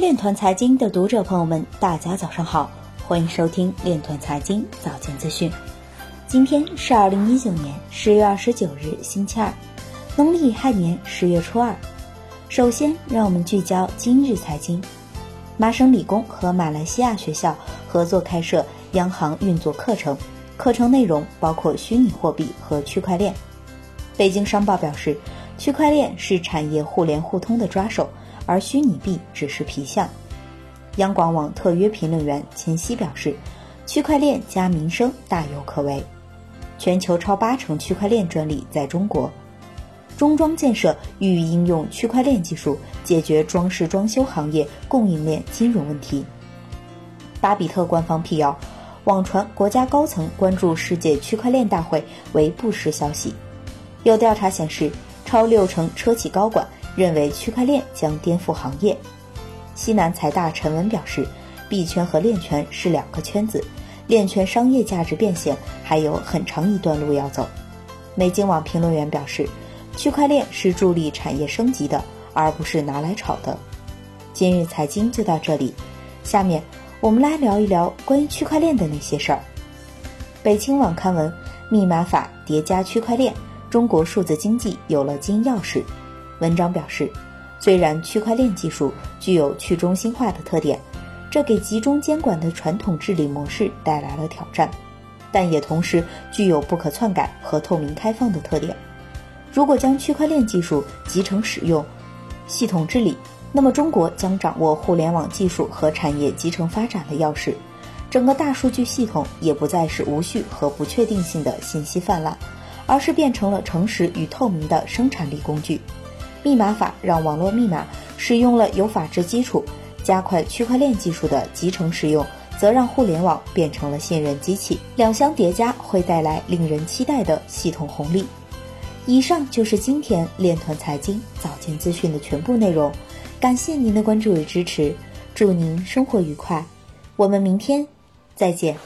链团财经的读者朋友们，大家早上好，欢迎收听链团财经早间资讯。今天是二零一九年十月二十九日，星期二，农历亥年十月初二。首先，让我们聚焦今日财经。麻省理工和马来西亚学校合作开设央行运作课程，课程内容包括虚拟货币和区块链。北京商报表示，区块链是产业互联互通的抓手。而虚拟币只是皮相。央广网特约评论员钱曦表示，区块链加民生大有可为。全球超八成区块链专利在中国。中装建设欲应用区块链技术解决装饰装修行业供应链金融问题。巴比特官方辟谣，网传国家高层关注世界区块链大会为不实消息。有调查显示，超六成车企高管。认为区块链将颠覆行业。西南财大陈文表示，币圈和链圈是两个圈子，链圈商业价值变现还有很长一段路要走。美经网评论员表示，区块链是助力产业升级的，而不是拿来炒的。今日财经就到这里，下面我们来聊一聊关于区块链的那些事儿。北青网刊文：密码法叠加区块链，中国数字经济有了金钥匙。文章表示，虽然区块链技术具有去中心化的特点，这给集中监管的传统治理模式带来了挑战，但也同时具有不可篡改和透明开放的特点。如果将区块链技术集成使用、系统治理，那么中国将掌握互联网技术和产业集成发展的钥匙，整个大数据系统也不再是无序和不确定性的信息泛滥，而是变成了诚实与透明的生产力工具。密码法让网络密码使用了有法治基础，加快区块链技术的集成使用，则让互联网变成了信任机器。两相叠加会带来令人期待的系统红利。以上就是今天链团财经早间资讯的全部内容，感谢您的关注与支持，祝您生活愉快，我们明天再见。